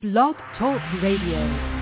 Blog Talk Radio.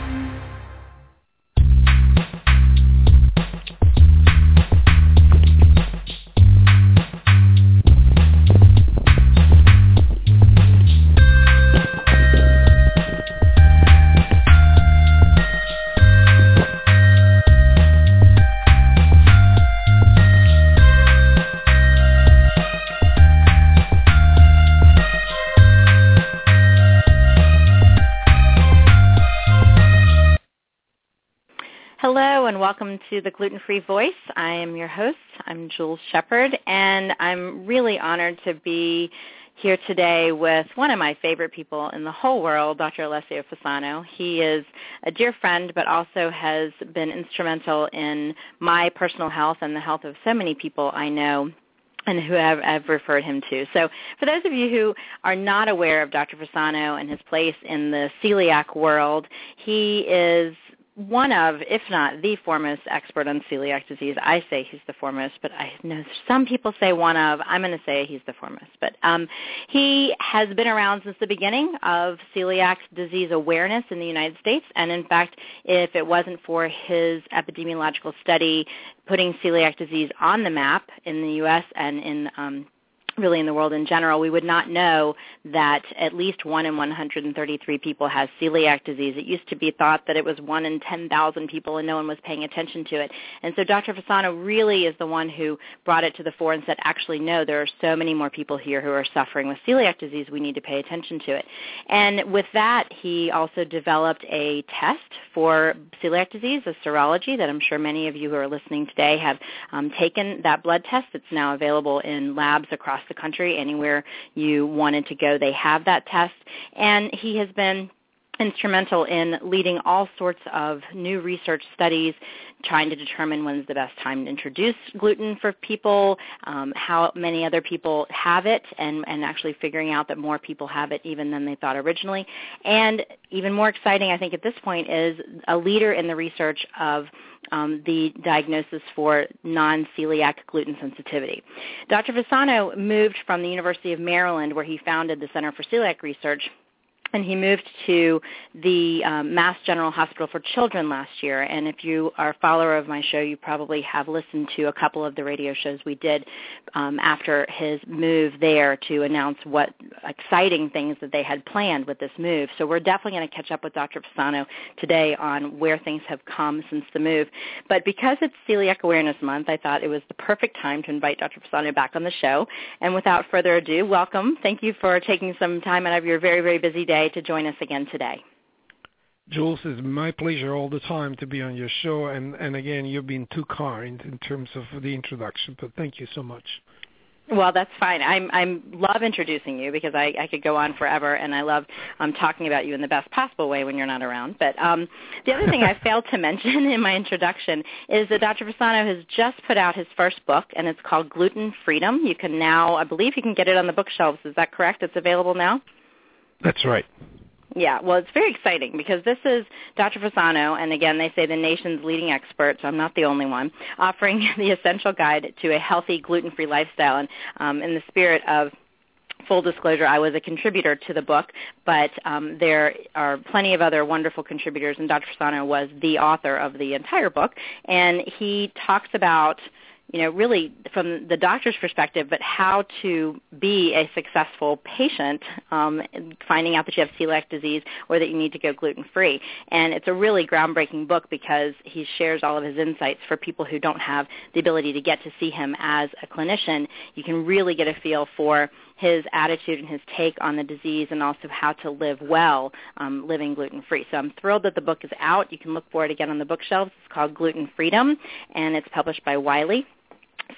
Welcome to the Gluten Free Voice. I am your host. I'm Jules Shepard, and I'm really honored to be here today with one of my favorite people in the whole world, Dr. Alessio Fasano. He is a dear friend, but also has been instrumental in my personal health and the health of so many people I know and who have, have referred him to. So for those of you who are not aware of Dr. Fasano and his place in the celiac world, he is one of, if not the foremost expert on celiac disease. I say he's the foremost, but I know some people say one of. I'm going to say he's the foremost. But um, he has been around since the beginning of celiac disease awareness in the United States. And in fact, if it wasn't for his epidemiological study putting celiac disease on the map in the U.S. and in um, really in the world in general, we would not know that at least 1 in 133 people has celiac disease. It used to be thought that it was 1 in 10,000 people and no one was paying attention to it. And so Dr. Fasano really is the one who brought it to the fore and said, actually, no, there are so many more people here who are suffering with celiac disease. We need to pay attention to it. And with that, he also developed a test for celiac disease, a serology that I'm sure many of you who are listening today have um, taken that blood test. It's now available in labs across the country. Anywhere you wanted to go, they have that test. And he has been instrumental in leading all sorts of new research studies trying to determine when's the best time to introduce gluten for people, um, how many other people have it, and, and actually figuring out that more people have it even than they thought originally. And even more exciting, I think, at this point is a leader in the research of um, the diagnosis for non-celiac gluten sensitivity. Dr. Fasano moved from the University of Maryland, where he founded the Center for Celiac Research, and he moved to the um, Mass General Hospital for Children last year. And if you are a follower of my show, you probably have listened to a couple of the radio shows we did um, after his move there to announce what exciting things that they had planned with this move. So we're definitely going to catch up with Dr. Fasano today on where things have come since the move. But because it's Celiac Awareness Month, I thought it was the perfect time to invite Dr. Fasano back on the show. And without further ado, welcome. Thank you for taking some time out of your very, very busy day today to join us again today. Jules, it's my pleasure all the time to be on your show, and, and again, you've been too kind in terms of the introduction, but thank you so much. Well, that's fine. I'm I'm love introducing you because I, I could go on forever, and I love um, talking about you in the best possible way when you're not around. But um, the other thing I failed to mention in my introduction is that Dr. Fasano has just put out his first book, and it's called Gluten Freedom. You can now, I believe, you can get it on the bookshelves. Is that correct? It's available now. That's right. Yeah, well, it's very exciting because this is Dr. Fasano, and again, they say the nation's leading expert, so I'm not the only one, offering the essential guide to a healthy gluten-free lifestyle. And um, in the spirit of full disclosure, I was a contributor to the book, but um, there are plenty of other wonderful contributors, and Dr. Fasano was the author of the entire book, and he talks about – you know, really from the doctor's perspective, but how to be a successful patient, um, finding out that you have celiac disease or that you need to go gluten-free. And it's a really groundbreaking book because he shares all of his insights for people who don't have the ability to get to see him as a clinician. You can really get a feel for his attitude and his take on the disease and also how to live well um, living gluten-free. So I'm thrilled that the book is out. You can look for it again on the bookshelves. It's called Gluten Freedom, and it's published by Wiley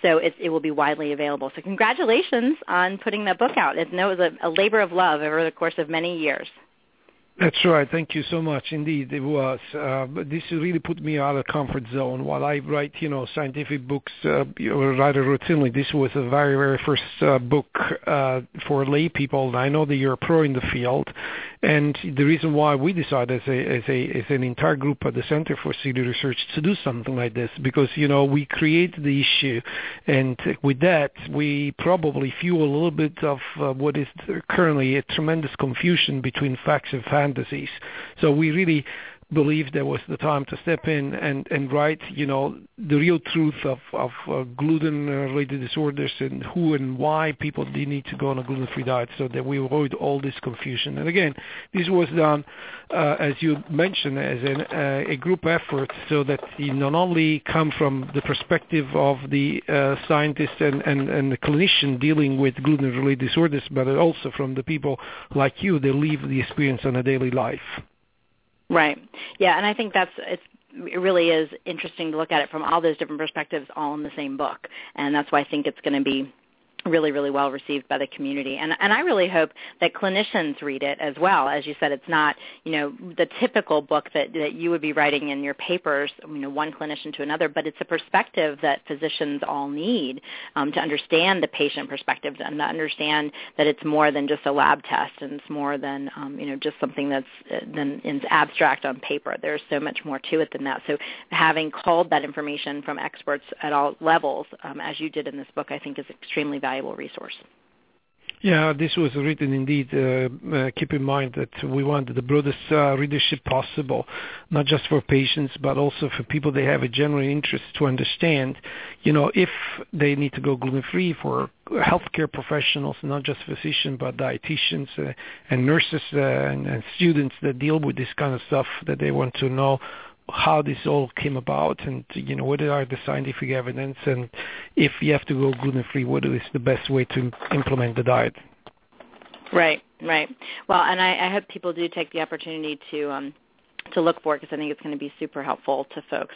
so it, it will be widely available. So congratulations on putting that book out. It, it was a, a labor of love over the course of many years. That's right. Thank you so much. Indeed, it was. Uh, this really put me out of comfort zone. While I write, you know, scientific books uh, rather routinely, this was the very, very first uh, book uh, for lay people. I know that you're a pro in the field, And the reason why we decided as, a, as, a, as an entire group at the Center for Celiac Research to do something like this, because, you know, we create the issue, and with that, we probably fuel a little bit of uh, what is currently a tremendous confusion between facts and fantasies. So we really believed there was the time to step in and, and write, you know, the real truth of, of uh, gluten-related disorders and who and why people need to go on a gluten-free diet so that we avoid all this confusion. And again, this was done, uh, as you mentioned, as an, uh, a group effort so that you not only come from the perspective of the uh, scientist and, and, and the clinician dealing with gluten-related disorders, but also from the people like you that live the experience on a daily life. Right. Yeah, and I think that's it's it really is interesting to look at it from all those different perspectives all in the same book. And that's why I think it's going to be really, really well received by the community. And, and I really hope that clinicians read it as well. As you said, it's not, you know, the typical book that, that you would be writing in your papers, you know, one clinician to another, but it's a perspective that physicians all need um, to understand the patient perspective and to understand that it's more than just a lab test and it's more than, um, you know, just something that's uh, than is abstract on paper. There's so much more to it than that. So having called that information from experts at all levels, um, as you did in this book, I think is extremely valuable valuable resource. Yeah, this was written indeed. Uh, uh, keep in mind that we want the broadest uh, readership possible, not just for patients, but also for people that have a general interest to understand, you know, if they need to go gluten-free for healthcare professionals, not just physicians, but dietitians uh, and nurses uh, and, and students that deal with this kind of stuff, that they want to know how this all came about and you know what are the scientific evidence and if you have to go gluten free what is the best way to implement the diet? Right right. Well and i, I hope people do take the opportunity to um to look for because I think it's going to be super helpful to folks.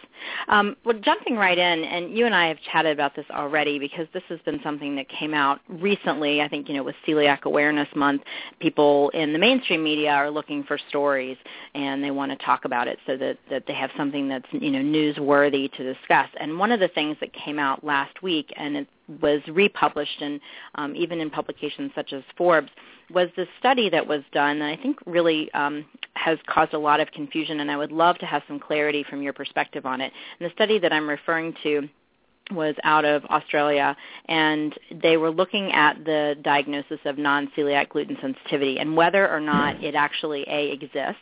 Um, well, jumping right in, and you and I have chatted about this already because this has been something that came out recently. I think you know with Celiac Awareness Month, people in the mainstream media are looking for stories and they want to talk about it so that that they have something that's you know newsworthy to discuss. And one of the things that came out last week, and it was republished and um, even in publications such as Forbes was the study that was done and I think really um, has caused a lot of confusion and I would love to have some clarity from your perspective on it. And the study that I'm referring to was out of Australia, and they were looking at the diagnosis of non-celiac gluten sensitivity and whether or not it actually A, exists,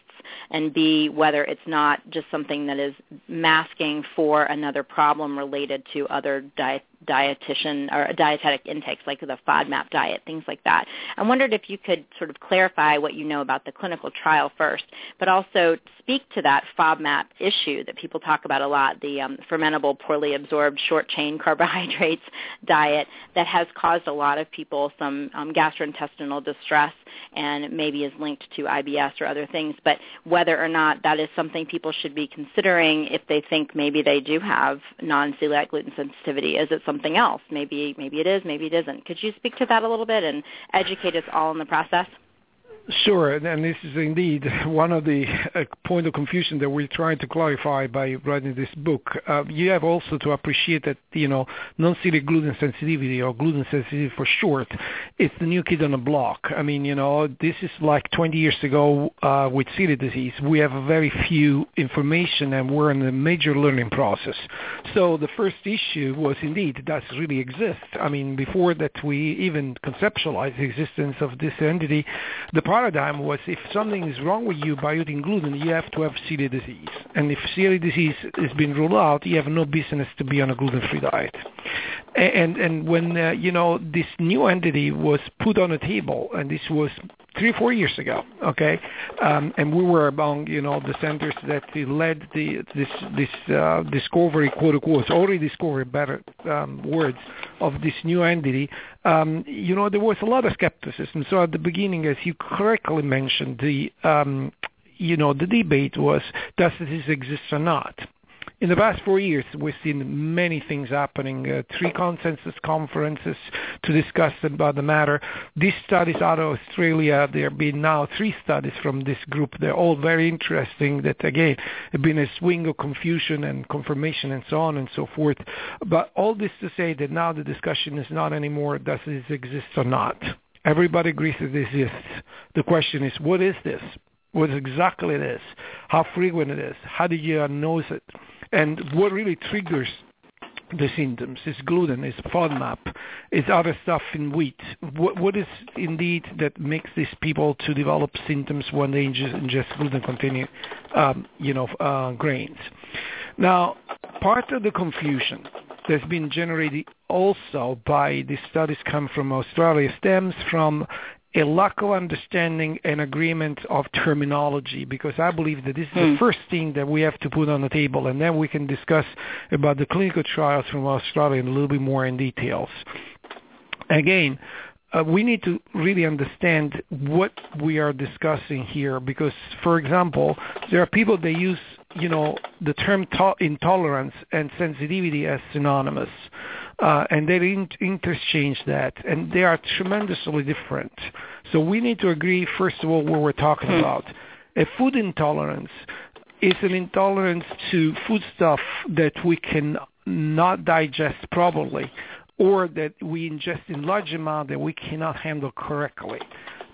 and B, whether it's not just something that is masking for another problem related to other diet dietitian or dietetic intakes like the FODMAP diet, things like that. I wondered if you could sort of clarify what you know about the clinical trial first, but also speak to that FODMAP issue that people talk about a lot, the um, fermentable, poorly absorbed, short-chain carbohydrates diet that has caused a lot of people some um, gastrointestinal distress and maybe is linked to IBS or other things, but whether or not that is something people should be considering if they think maybe they do have non-celiac gluten sensitivity. Is it something else. Maybe maybe it is, maybe it isn't. Could you speak to that a little bit and educate us all in the process? Sure, and this is indeed one of the uh, point of confusion that we're trying to clarify by writing this book. Uh, you have also to appreciate that you know non-celiac gluten sensitivity or gluten sensitivity for short, it's the new kid on the block. I mean, you know, this is like 20 years ago uh, with celiac disease. We have very few information, and we're in a major learning process. So the first issue was indeed does it really exist. I mean, before that we even conceptualized the existence of this entity, the paradigm was if something is wrong with you by eating gluten, you have to have celiac disease. And if celiac disease has been ruled out, you have no business to be on a gluten-free diet. And and when uh, you know this new entity was put on the table, and this was three four years ago, okay, um, and we were among you know the centers that led the this this uh, discovery quote unquote already discovered better um, words of this new entity. Um, you know there was a lot of skepticism. So at the beginning, as you correctly mentioned, the um, you know the debate was does this exist or not in the past four years, we've seen many things happening. Uh, three consensus conferences to discuss about the matter. These studies out of Australia, there have been now three studies from this group. They're all very interesting. That again have been a swing of confusion and confirmation and so on and so forth. But all this to say that now the discussion is not anymore does this exist or not Everybody agrees that this exists. The question is, what is this? What exactly it is? How frequent it is? How do you diagnose it? And what really triggers the symptoms. is gluten, is FODMAP, is other stuff in wheat. What, what is indeed that makes these people to develop symptoms when they ingest, ingest gluten-containing, um, you know, uh, grains? Now, part of the confusion that's been generated also by the studies come from Australia stems from a lack of understanding and agreement of terminology because I believe that this is the hmm. first thing that we have to put on the table and then we can discuss about the clinical trials from Australia in a little bit more in details. Again, uh, we need to really understand what we are discussing here because, for example, there are people that use, you know, the term to- intolerance and sensitivity as synonymous uh, and they in- interchange that, and they are tremendously different. So we need to agree, first of all, what we're talking hmm. about. A food intolerance is an intolerance to foodstuff that we can not digest properly or that we ingest in large amount that we cannot handle correctly.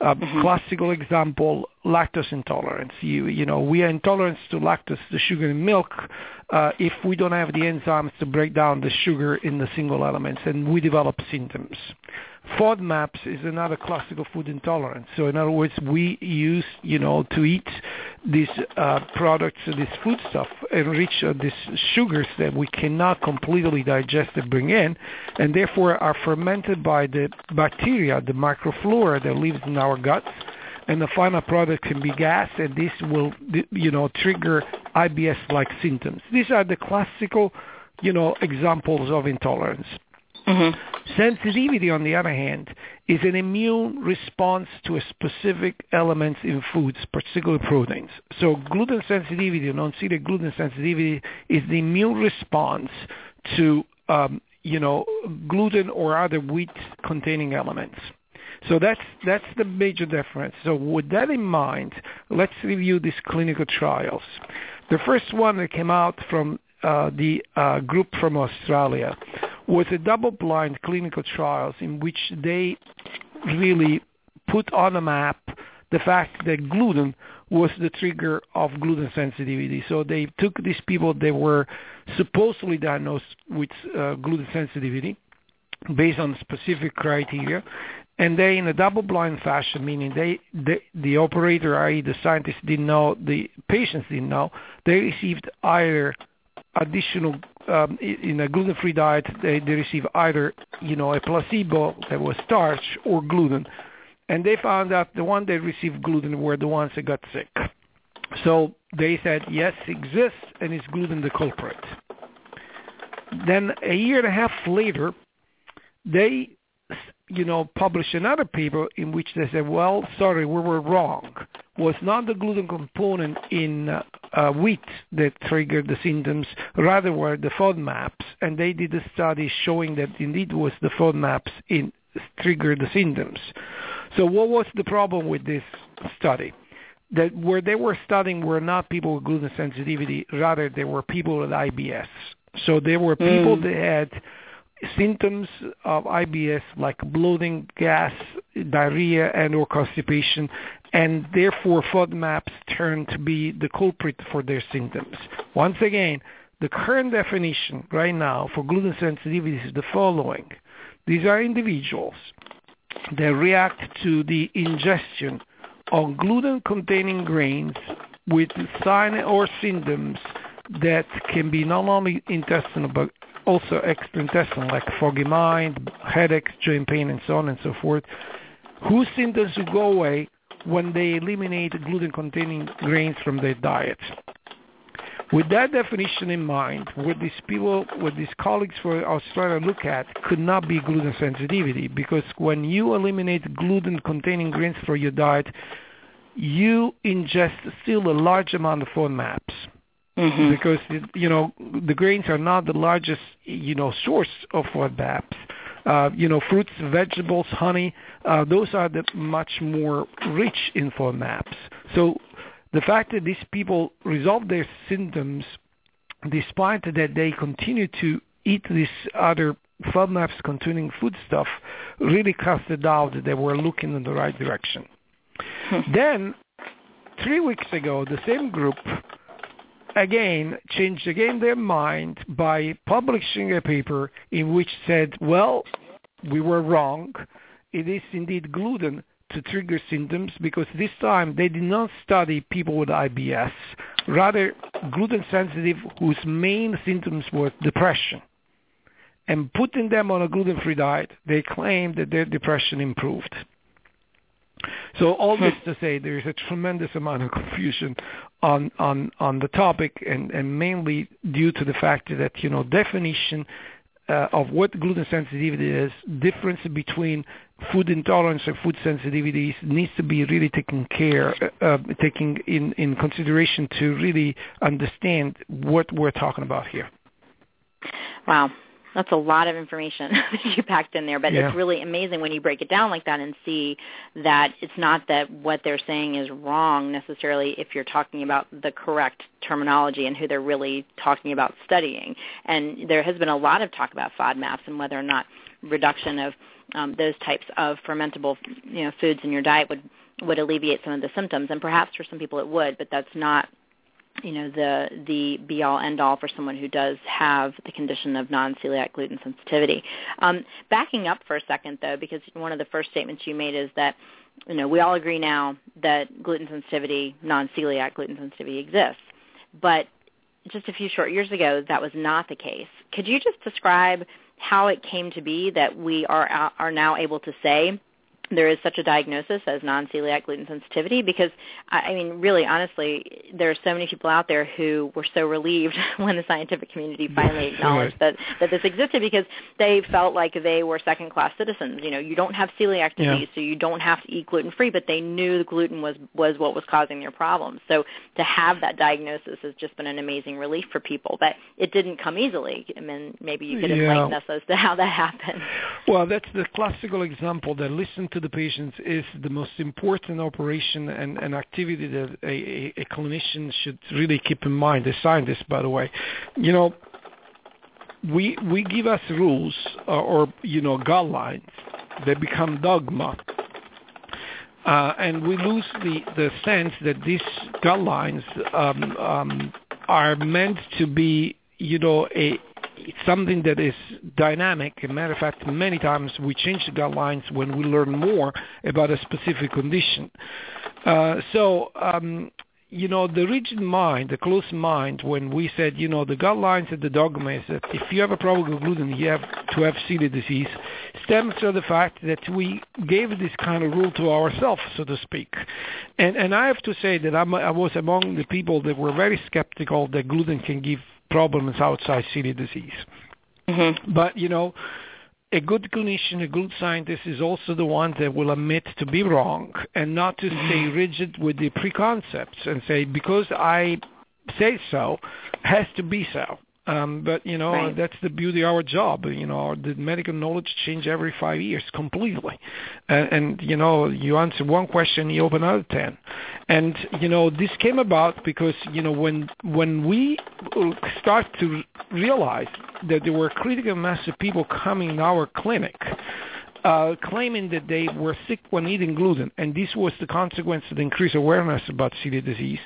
A mm-hmm. classical example, lactose intolerance. You, you know, we are intolerant to lactose, the sugar in milk, uh, if we don't have the enzymes to break down the sugar in the single elements, and we develop symptoms. FODMAPs is another classical food intolerance. So in other words, we use, you know, to eat these uh, products, this food stuff, enriched with these sugars that we cannot completely digest and bring in, and therefore are fermented by the bacteria, the microflora that lives in our guts, and the final product can be gas, and this will, you know, trigger IBS-like symptoms. These are the classical, you know, examples of intolerance. Mm-hmm. Sensitivity, on the other hand, is an immune response to a specific element in foods, particularly proteins. So gluten sensitivity, non-celiac gluten sensitivity, is the immune response to, um, you know, gluten or other wheat-containing elements. So that's that's the major difference. So with that in mind, let's review these clinical trials. The first one that came out from uh, the uh, group from Australia was a double-blind clinical trials in which they really put on a map the fact that gluten was the trigger of gluten sensitivity. So they took these people that were supposedly diagnosed with uh, gluten sensitivity based on specific criteria, and they, in a double-blind fashion, meaning they, they the operator, i.e., the scientist, didn't know, the patients didn't know, they received either additional um, in a gluten-free diet, they, they receive either you know a placebo that was starch or gluten, and they found out the one that received gluten were the ones that got sick. So they said yes, exists, and it's gluten the culprit. Then a year and a half later, they you know, published another paper in which they said, well, sorry, we were wrong. Was not the gluten component in uh, uh, wheat that triggered the symptoms, rather were the FODMAPs. And they did a study showing that indeed was the FODMAPs in triggered the symptoms. So what was the problem with this study? That where they were studying were not people with gluten sensitivity, rather they were people with IBS. So there were people mm. that had symptoms of IBS like bloating, gas, diarrhea, and or constipation, and therefore FODMAPs turn to be the culprit for their symptoms. Once again, the current definition right now for gluten sensitivity is the following. These are individuals that react to the ingestion of gluten-containing grains with signs or symptoms that can be not only intestinal but also extraintestinal, like foggy mind, headaches, joint pain, and so on and so forth, whose symptoms will go away when they eliminate gluten-containing grains from their diet. With that definition in mind, what these people, what these colleagues for Australia look at could not be gluten sensitivity because when you eliminate gluten-containing grains from your diet, you ingest still a large amount of FODMAPs mm-hmm. because you know the grains are not the largest you know source of FODMAPs. Uh, you know, fruits, vegetables, honey, uh, those are the much more rich in FODMAPs. So the fact that these people resolve their symptoms despite that they continue to eat these other FODMAPs containing foodstuff really cast a doubt that they were looking in the right direction. Hmm. then, three weeks ago, the same group again changed again their mind by publishing a paper in which said, well, we were wrong. It is indeed gluten to trigger symptoms because this time they did not study people with IBS, rather gluten sensitive whose main symptoms were depression. And putting them on a gluten-free diet, they claimed that their depression improved. So all this to say, there is a tremendous amount of confusion on on on the topic, and and mainly due to the fact that you know definition uh, of what gluten sensitivity is, difference between food intolerance and food sensitivities needs to be really taken care, uh, uh, taking in, in consideration to really understand what we're talking about here. Wow, that's a lot of information that you packed in there, but yeah. it's really amazing when you break it down like that and see that it's not that what they're saying is wrong necessarily if you're talking about the correct terminology and who they're really talking about studying. And there has been a lot of talk about FODMAPs and whether or not reduction of um, those types of fermentable you know, foods in your diet would would alleviate some of the symptoms. And perhaps for some people it would, but that's not you know the the be all end all for someone who does have the condition of non-celiac gluten sensitivity. Um, backing up for a second though, because one of the first statements you made is that you know we all agree now that gluten sensitivity, non-celiac gluten sensitivity exists, but just a few short years ago that was not the case. Could you just describe how it came to be that we are are now able to say there is such a diagnosis as non-celiac gluten sensitivity because I mean really honestly there are so many people out there who were so relieved when the scientific community finally acknowledged that that this existed because they felt like they were second class citizens you know you don't have celiac disease yeah. so you don't have to eat gluten free but they knew the gluten was was what was causing their problems so to have that diagnosis has just been an amazing relief for people but it didn't come easily I mean maybe you could yeah. enlighten us as to how that happened well that's the classical example that listen to the patients is the most important operation and, and activity that a, a, clinician should really keep in mind, a scientist, by the way. You know, we we give us rules uh, or you know guidelines they become dogma uh, and we lose the the sense that these guidelines um, um, are meant to be you know a it's something that is dynamic. As a matter of fact, many times we change the guidelines when we learn more about a specific condition. Uh, so, um, you know, the rigid mind, the closed mind, when we said, you know, the guidelines and the dogma is that if you have a problem with gluten, you have to have celiac disease, stems from the fact that we gave this kind of rule to ourselves, so to speak. And, and I have to say that I'm, I was among the people that were very skeptical that gluten can give problems outside celiac disease. Mm-hmm. But, you know, a good clinician, a good scientist is also the one that will admit to be wrong and not to mm-hmm. stay rigid with the preconcepts and say, because I say so, has to be so. Um, but you know right. that's the beauty of our job. You know the medical knowledge change every five years completely, and, and you know you answer one question, you open another ten, and you know this came about because you know when when we start to realize that there were critical mass of people coming in our clinic. Uh, claiming that they were sick when eating gluten, and this was the consequence of the increased awareness about celiac disease.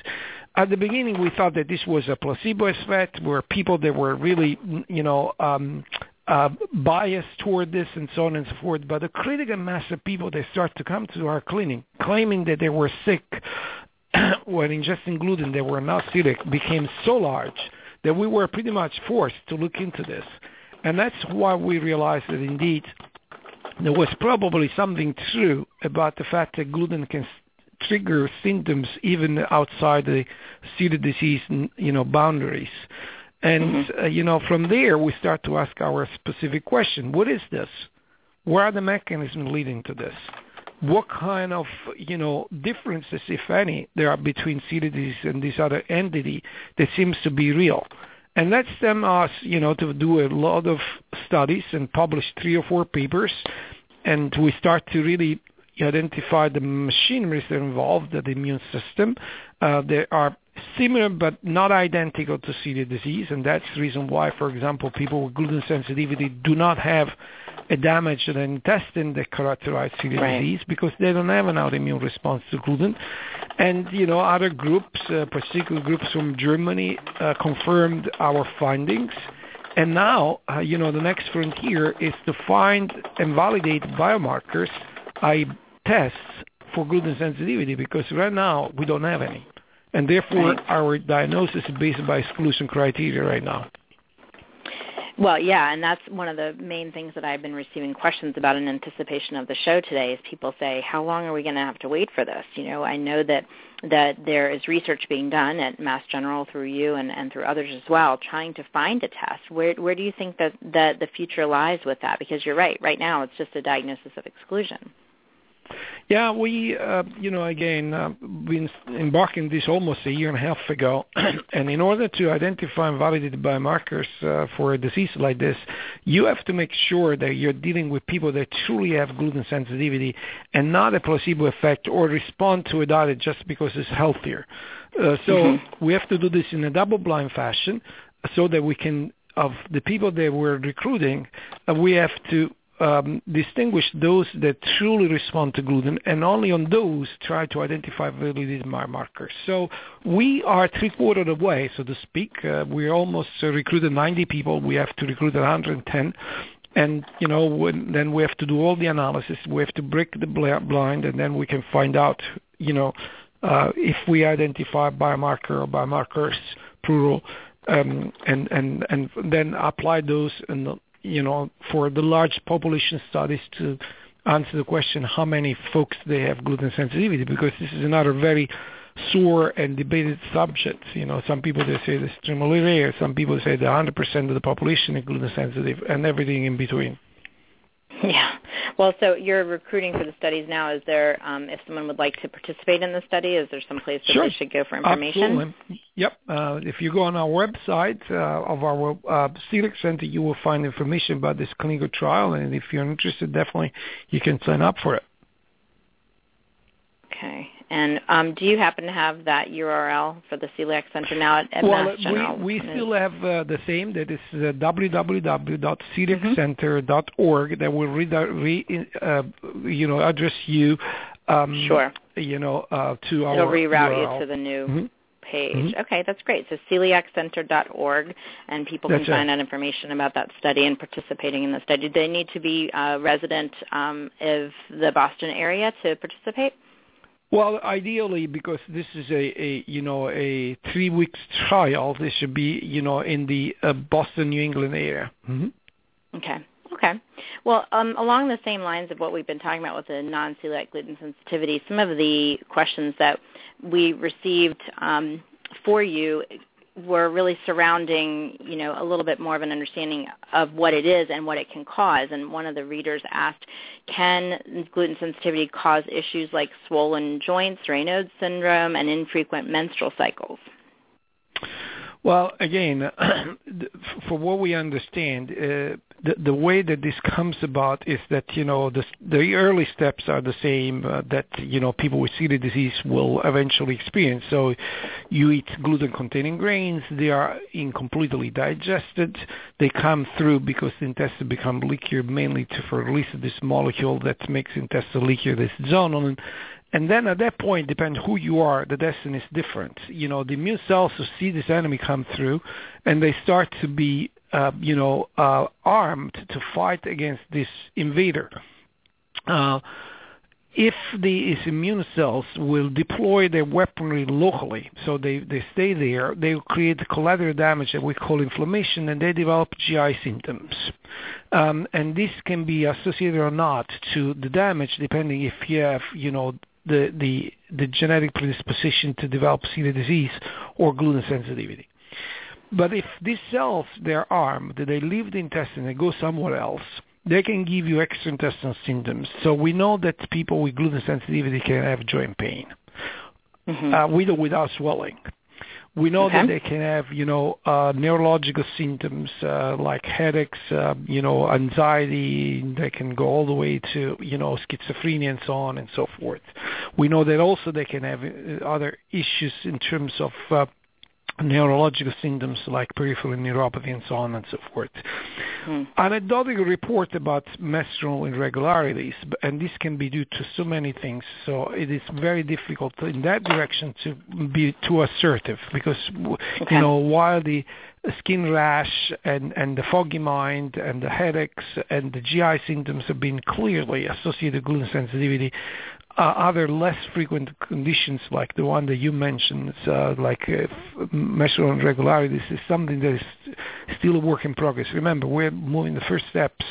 At the beginning, we thought that this was a placebo effect, where people that were really, you know, um, uh, biased toward this and so on and so forth. But the critical mass of people that start to come to our clinic claiming that they were sick when ingesting gluten, they were not celiac, became so large that we were pretty much forced to look into this. And that's why we realized that indeed there was probably something true about the fact that gluten can trigger symptoms even outside the celiac disease, you know, boundaries. And mm-hmm. uh, you know, from there we start to ask our specific question: What is this? Where are the mechanisms leading to this? What kind of you know differences, if any, there are between celiac disease and this other entity that seems to be real? And that's them us, you know, to do a lot of studies and publish three or four papers, and we start to really identify the machineries that are involved, the immune system. Uh, there are similar but not identical to celiac disease, and that's the reason why, for example, people with gluten sensitivity do not have a damage to the intestine that characterizes celiac right. disease because they don't have an autoimmune response to gluten. And you know, other groups, uh, particular groups from Germany, uh, confirmed our findings. And now, uh, you know, the next frontier is to find and validate biomarkers, I tests for gluten sensitivity because right now we don't have any. And therefore, right. our diagnosis is based by exclusion criteria right now. Well, yeah, and that's one of the main things that I've been receiving questions about in anticipation of the show today is people say, how long are we going to have to wait for this? You know, I know that that there is research being done at Mass General through you and, and through others as well, trying to find a test. Where where do you think that, that the future lies with that? Because you're right, right now it's just a diagnosis of exclusion. Yeah, we, uh, you know, again, uh, we embarked in this almost a year and a half ago, and in order to identify and validate biomarkers uh, for a disease like this, you have to make sure that you're dealing with people that truly have gluten sensitivity and not a placebo effect or respond to a diet just because it's healthier. Uh, so mm-hmm. we have to do this in a double-blind fashion so that we can, of the people that we're recruiting, uh, we have to um, distinguish those that truly respond to gluten and only on those try to identify validated biomarkers. So we are three quarters of the way, so to speak. Uh, we almost uh, recruited 90 people. We have to recruit 110 and you know when, then we have to do all the analysis we have to break the blind and then we can find out you know uh, if we identify biomarker or biomarkers plural um, and and and then apply those and you know, for the large population studies to answer the question how many folks they have gluten sensitivity because this is another very sore and debated subject. You know, some people they say it's extremely rare, some people say that 100% of the population is gluten sensitive, and everything in between. Yeah. Well, so you're recruiting for the studies now. Is there, um, if someone would like to participate in the study, is there some place that sure. they should go for information? Absolutely. Yep. Uh, if you go on our website uh, of our uh, Celiac Center, you will find information about this clinical trial, and if you're interested, definitely you can sign up for it. Okay. And um, do you happen to have that URL for the Celiac Center now at, at well, Mass General? we, we still have uh, the same. That is uh, www.celiaccenter.org. That will re, re uh, you know address you. Um, sure. You know uh, to our. It'll reroute URL. you to the new. Mm-hmm. Page. Mm-hmm. Okay, that's great. So celiaccenter.org, and people that's can find it. out information about that study and participating in the study. Do they need to be uh, resident um, of the Boston area to participate? Well, ideally, because this is a, a you know a three weeks trial, this should be you know in the uh, Boston, New England area. Mm-hmm. Okay. Okay. Well, um, along the same lines of what we've been talking about with the non-celiac gluten sensitivity, some of the questions that we received um, for you were really surrounding, you know, a little bit more of an understanding of what it is and what it can cause. And one of the readers asked, can gluten sensitivity cause issues like swollen joints, Raynaud's syndrome, and infrequent menstrual cycles? Well, again, for what we understand, uh, the, the way that this comes about is that you know the, the early steps are the same uh, that you know people with celiac disease will eventually experience. So you eat gluten-containing grains; they are incompletely digested. They come through because the intestine become leakier, mainly to release this molecule that makes intestine leakier, this zonulin. And then at that point, depend who you are, the destiny is different. You know, the immune cells who see this enemy come through, and they start to be uh, you know, uh, armed to fight against this invader. Uh, if these immune cells will deploy their weaponry locally, so they, they stay there, they will create collateral damage that we call inflammation, and they develop GI symptoms. Um, and this can be associated or not to the damage, depending if you have, you know, the the the genetic predisposition to develop celiac disease or gluten sensitivity. But if these cells, they're armed, they leave the intestine and go somewhere else, they can give you extraintestinal symptoms. So we know that people with gluten sensitivity can have joint pain, mm-hmm. uh, with or without swelling. We know okay. that they can have, you know, uh, neurological symptoms uh, like headaches, uh, you know, anxiety. They can go all the way to, you know, schizophrenia and so on and so forth. We know that also they can have uh, other issues in terms of uh, neurological symptoms like peripheral neuropathy and so on and so forth. Hmm. Anecdotal report about menstrual irregularities, and this can be due to so many things. So it is very difficult in that direction to be too assertive because okay. you know while the skin rash and, and the foggy mind and the headaches and the GI symptoms have been clearly associated with gluten sensitivity uh, other less frequent conditions like the one that you mentioned, uh, like uh, menstrual irregularities, is something that is still a work in progress. Remember, we're moving the first steps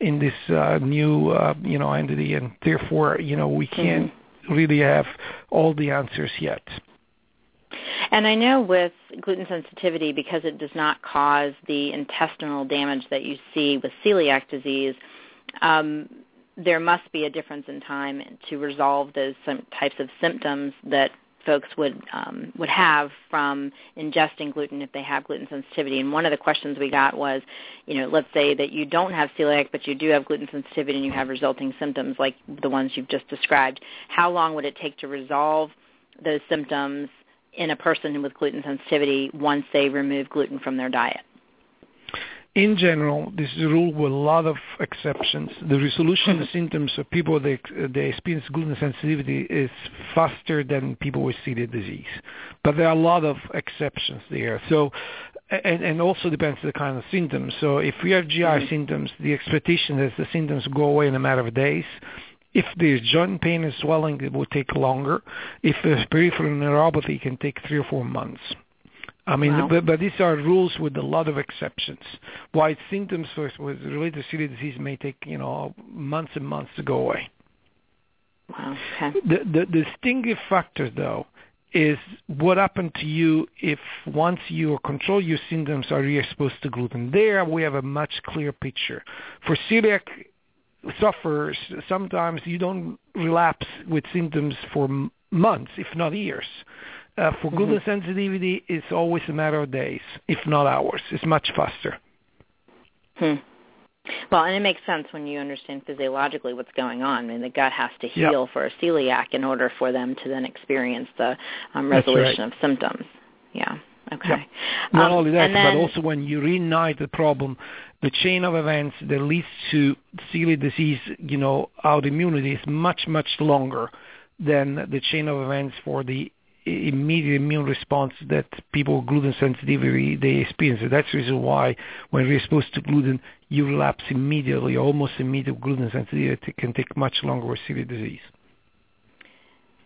in this uh, new, uh, you know, entity, and therefore, you know, we can't mm-hmm. really have all the answers yet. And I know with gluten sensitivity, because it does not cause the intestinal damage that you see with celiac disease, um, there must be a difference in time to resolve those types of symptoms that folks would um, would have from ingesting gluten if they have gluten sensitivity. And one of the questions we got was, you know, let's say that you don't have celiac, but you do have gluten sensitivity and you have resulting symptoms like the ones you've just described. How long would it take to resolve those symptoms in a person with gluten sensitivity once they remove gluten from their diet? In general, this is a rule with a lot of exceptions. The resolution of the symptoms of people that they experience gluten sensitivity is faster than people with celiac disease. But there are a lot of exceptions there. So, and, and also depends on the kind of symptoms. So if we have GI mm-hmm. symptoms, the expectation is the symptoms go away in a matter of days. If there's joint pain and swelling, it will take longer. If there's peripheral neuropathy, it can take three or four months. I mean, wow. but, but these are rules with a lot of exceptions. Why symptoms with, with related to celiac disease may take, you know, months and months to go away. Wow. Okay. The, the, the distinctive factor, though, is what happened to you if once you control your symptoms are you exposed to gluten. There we have a much clearer picture. For celiac sufferers, sometimes you don't relapse with symptoms for months, if not years. Uh, for mm-hmm. gluten sensitivity, it's always a matter of days, if not hours. It's much faster. Hmm. Well, and it makes sense when you understand physiologically what's going on. I mean, the gut has to heal for a celiac in order for them to then experience the um, resolution right. of symptoms. Yeah. Okay. Not um, only that, then, but also when you reignite the problem, the chain of events that leads to celiac disease, you know, autoimmunity is much, much longer than the chain of events for the immediate immune response that people with gluten sensitivity they experience. That's the reason why when we're exposed to gluten, you relapse immediately, almost immediately. Gluten sensitivity it can take much longer with celiac disease.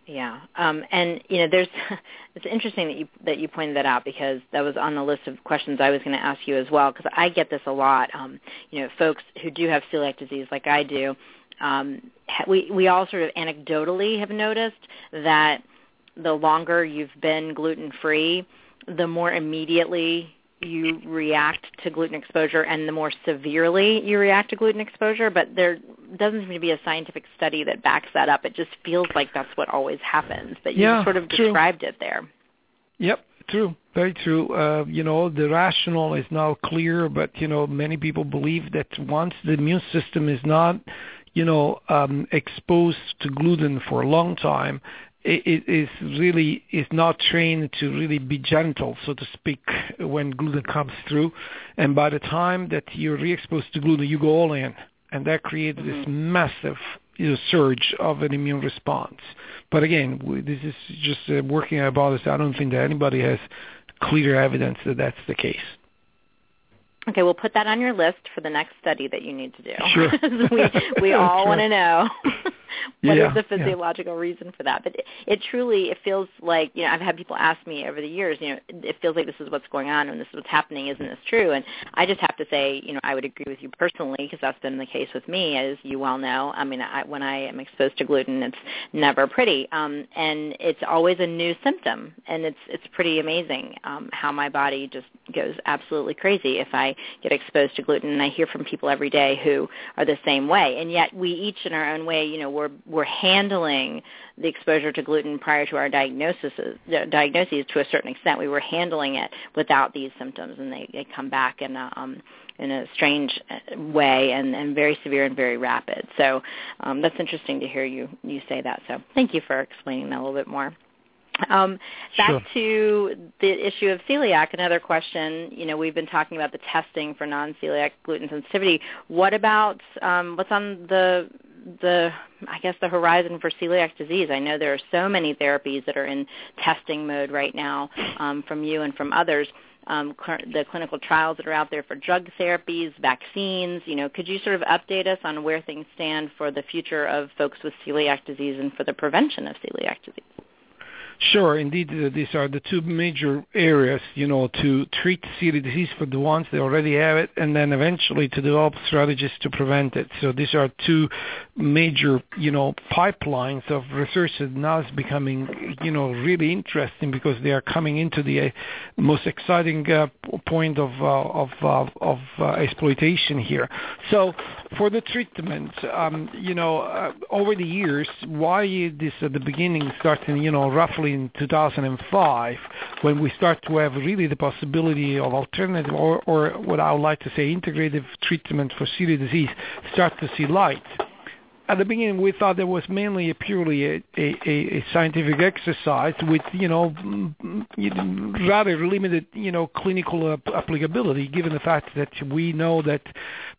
Yeah, um, and you know, there's it's interesting that you that you pointed that out because that was on the list of questions I was going to ask you as well because I get this a lot. Um, you know, folks who do have celiac disease like I do, um, we we all sort of anecdotally have noticed that the longer you've been gluten free, the more immediately you react to gluten exposure and the more severely you react to gluten exposure, but there doesn't seem to be a scientific study that backs that up. It just feels like that's what always happens. But you yeah, sort of true. described it there. Yep, true. Very true. Uh, you know, the rationale is now clear, but, you know, many people believe that once the immune system is not, you know, um, exposed to gluten for a long time, is really is not trained to really be gentle, so to speak, when gluten comes through. And by the time that you're re-exposed to gluten, you go all in, and that creates mm-hmm. this massive you know, surge of an immune response. But again, this is just uh, working about this. I don't think that anybody has clear evidence that that's the case. Okay, we'll put that on your list for the next study that you need to do. Sure. we we all sure. want to know. what yeah, is the physiological yeah. reason for that? But it, it truly, it feels like, you know, I've had people ask me over the years, you know, it feels like this is what's going on and this is what's happening. Isn't this true? And I just have to say, you know, I would agree with you personally because that's been the case with me, as you well know. I mean, I, when I am exposed to gluten, it's never pretty, um, and it's always a new symptom, and it's it's pretty amazing um, how my body just goes absolutely crazy if I get exposed to gluten. And I hear from people every day who are the same way, and yet we each in our own way, you know, we're we're handling the exposure to gluten prior to our diagnosis diagnoses to a certain extent. We were handling it without these symptoms, and they, they come back in a, um, in a strange uh, way and, and very severe and very rapid. So um, that's interesting to hear you you say that. So thank you for explaining that a little bit more. Um, back Sure. to the issue of celiac, another question. You know, we've been talking about the testing for non-celiac gluten sensitivity. What about um, what's on the the I guess the horizon for celiac disease? I know there are so many therapies that are in testing mode right now um, from you and from others. Um, cl- the clinical trials that are out there for drug therapies, vaccines. You know, could you sort of update us on where things stand for the future of folks with celiac disease and for the prevention of celiac disease? Sure, indeed, uh, these are the two major areas, you know, to treat celiac disease for the ones that already have it, and then eventually to develop strategies to prevent it. So these are two major, you know, pipelines of research that now is becoming, you know, really interesting because they are coming into the uh, most exciting uh, point of uh, of uh, of uh, exploitation here. So for the treatment, um, you know, over the years, why this at the beginning starting, you know, roughly in 2005, when we start to have really the possibility of alternative or, or what I would like to say integrative treatment for celiac disease start to see light at the beginning we thought that was mainly a purely a, a, a scientific exercise with you know rather limited you know clinical applicability given the fact that we know that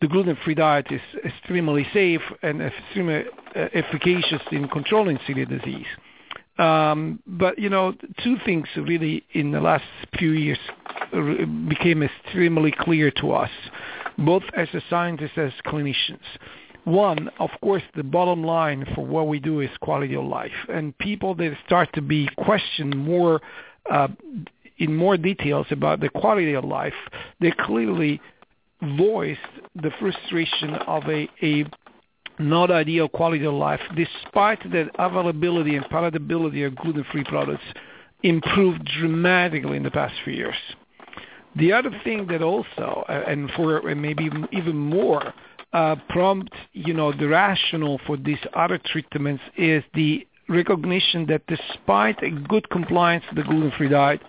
the gluten-free diet is extremely safe and extremely uh, efficacious in controlling celiac disease. Um, but you know, two things really in the last few years became extremely clear to us, both as a scientists as clinicians. One, of course, the bottom line for what we do is quality of life, and people that start to be questioned more uh, in more details about the quality of life, they clearly voiced the frustration of a, a not ideal quality of life, despite that availability and palatability of gluten-free products improved dramatically in the past few years. The other thing that also, uh, and for and maybe even more, uh, prompt you know the rationale for these other treatments is the recognition that despite a good compliance to the gluten-free diet,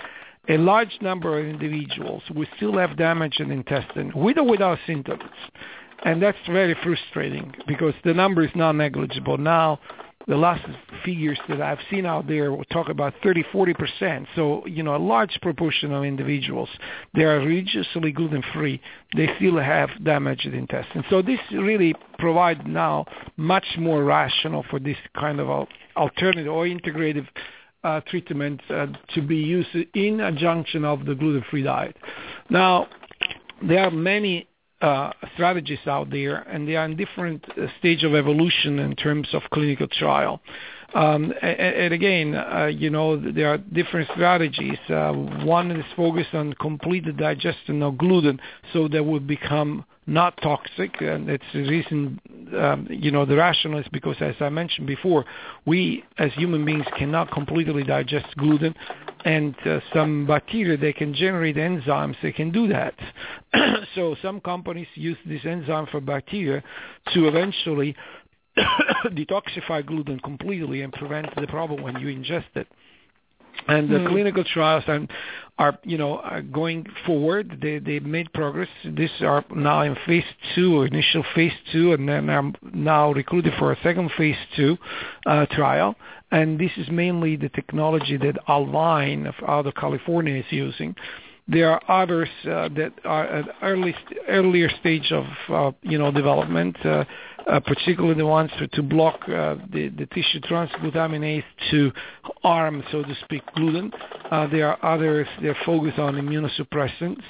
a large number of individuals will still have damage in the intestine with or without symptoms. And that's very frustrating because the number is not negligible. Now, the last figures that I've seen out there talk about 30, 40%. So, you know, a large proportion of individuals, they are religiously gluten-free. They still have damaged intestines. So this really provides now much more rational for this kind of alternative or integrative uh, treatment uh, to be used in adjunction of the gluten-free diet. Now, there are many uh, strategies out there, and they are in different uh, stage of evolution in terms of clinical trial. Um, and, again, uh, you know, there are different strategies. Uh, one is focused on complete digestion of gluten, so that would become not toxic, and it's the reason, um, you know, the rationale is because, as I mentioned before, we as human beings cannot completely digest gluten, and uh, some bacteria they can generate enzymes they can do that. so some companies use this enzyme for bacteria to eventually detoxify gluten completely and prevent the problem when you ingest it and the mm. clinical trials are, are you know are going forward. They they made progress. These are now in phase two, initial phase two, and then I'm now recruited for a second phase two uh, trial. And this is mainly the technology that Alvine out of California is using. There are others uh, that are at early earlier stage of uh, you know development, uh, uh, particularly the ones to, block uh, the, the tissue transglutaminase to arm, so to speak, gluten. Uh, there are others that focus on immunosuppressants.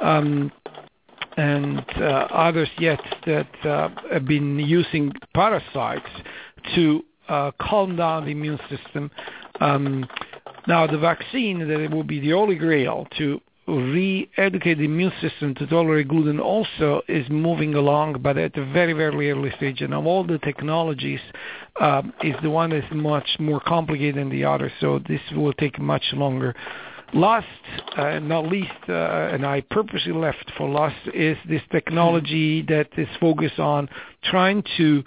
Um, and uh, others yet that uh, have been using parasites to uh, calm down the immune system. Um, now, the vaccine that it will be the holy grail to re-educate the immune system to tolerate gluten also is moving along, but at a very, very early stage. And of all the technologies, uh, is the one that's much more complicated than the other. So this will take much longer. Last, uh, not least, uh, and I purposely left for last, is this technology that is focused on trying to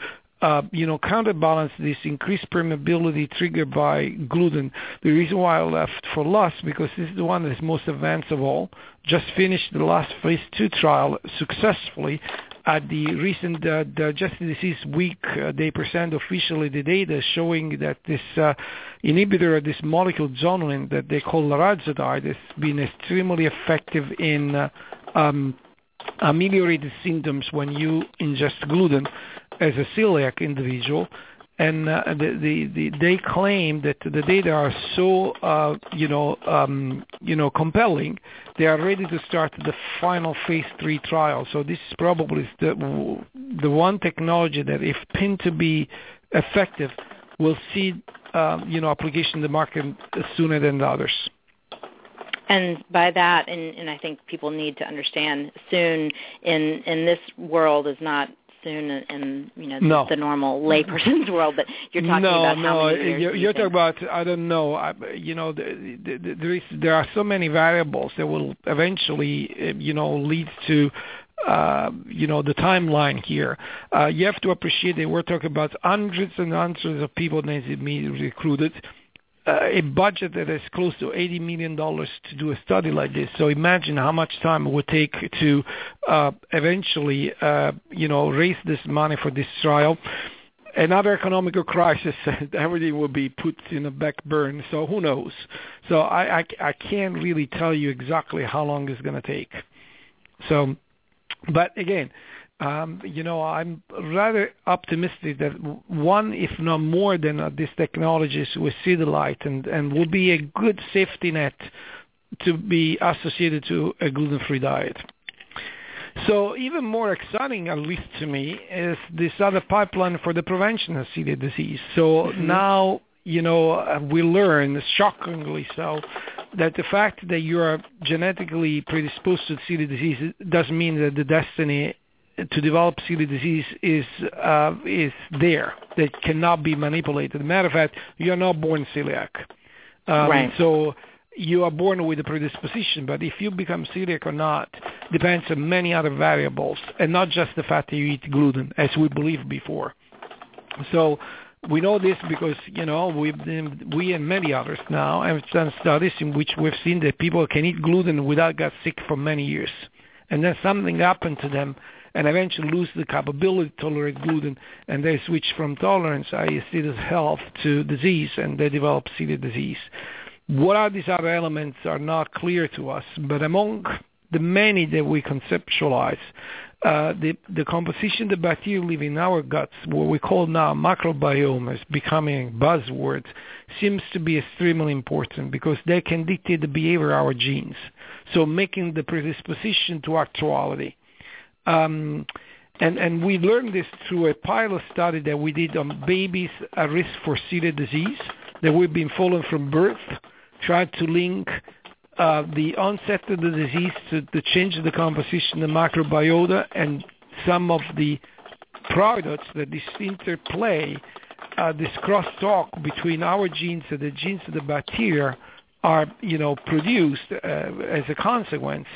you know, counterbalance this increased permeability triggered by gluten. The reason why I left for last because this is the one that is most advanced of all. Just finished the last phase two trial successfully, at the recent uh, Digestive Disease Week, uh, they present officially the data showing that this uh, inhibitor, this molecule zonulin that they call larazotide, has been extremely effective in uh, um, ameliorated symptoms when you ingest gluten as a celiac individual and uh, the, the, the, they claim that the data are so uh, you know um, you know compelling. They are ready to start the final phase three trial. So this is probably the the one technology that, if pin to be effective, will see uh, you know application in the market sooner than the others. And by that, and, and I think people need to understand soon in in this world is not soon in you know no. the, the normal layperson's world, but you're talking no, about no. You're, you're talking about I don't know. I, you know, the, the, the, there is there are so many variables that will eventually uh, you know lead to. Uh, you know the timeline here. Uh, you have to appreciate that we're talking about hundreds and hundreds of people that need to be recruited a budget that is close to $80 million to do a study like this. So imagine how much time it would take to uh, eventually, uh, you know, raise this money for this trial. Another economical crisis, everything will be put in a back burn. So who knows? So I, I, I can't really tell you exactly how long it's going to take. So, but again, um, you know, I'm rather optimistic that one, if not more than uh, these technologies will see the light and, and will be a good safety net to be associated to a gluten-free diet. So even more exciting, at least to me, is this other pipeline for the prevention of celiac disease. So mm-hmm. now, you know, uh, we learn, shockingly so, that the fact that you are genetically predisposed to celiac disease doesn't mean that the destiny to develop celiac disease is uh, is there that cannot be manipulated. Matter of fact, you are not born celiac. Um, right. So you are born with a predisposition, but if you become celiac or not depends on many other variables, and not just the fact that you eat gluten, as we believed before. So we know this because you know we we and many others now have done studies in which we've seen that people can eat gluten without get sick for many years, and then something happened to them and eventually lose the capability to tolerate gluten, and they switch from tolerance, i.e. status health, to disease, and they develop celiac disease. What are these other elements are not clear to us, but among the many that we conceptualize, uh, the, the composition of the bacteria living in our guts, what we call now microbiome, is becoming buzzword, seems to be extremely important because they can dictate the behavior of our genes. So making the predisposition to actuality. Um, and, and we learned this through a pilot study that we did on babies at risk for celiac disease that we've been following from birth, tried to link uh, the onset of the disease to the change of the composition of the microbiota and some of the products that this interplay, uh, this crosstalk between our genes and the genes of the bacteria are, you know, produced uh, as a consequence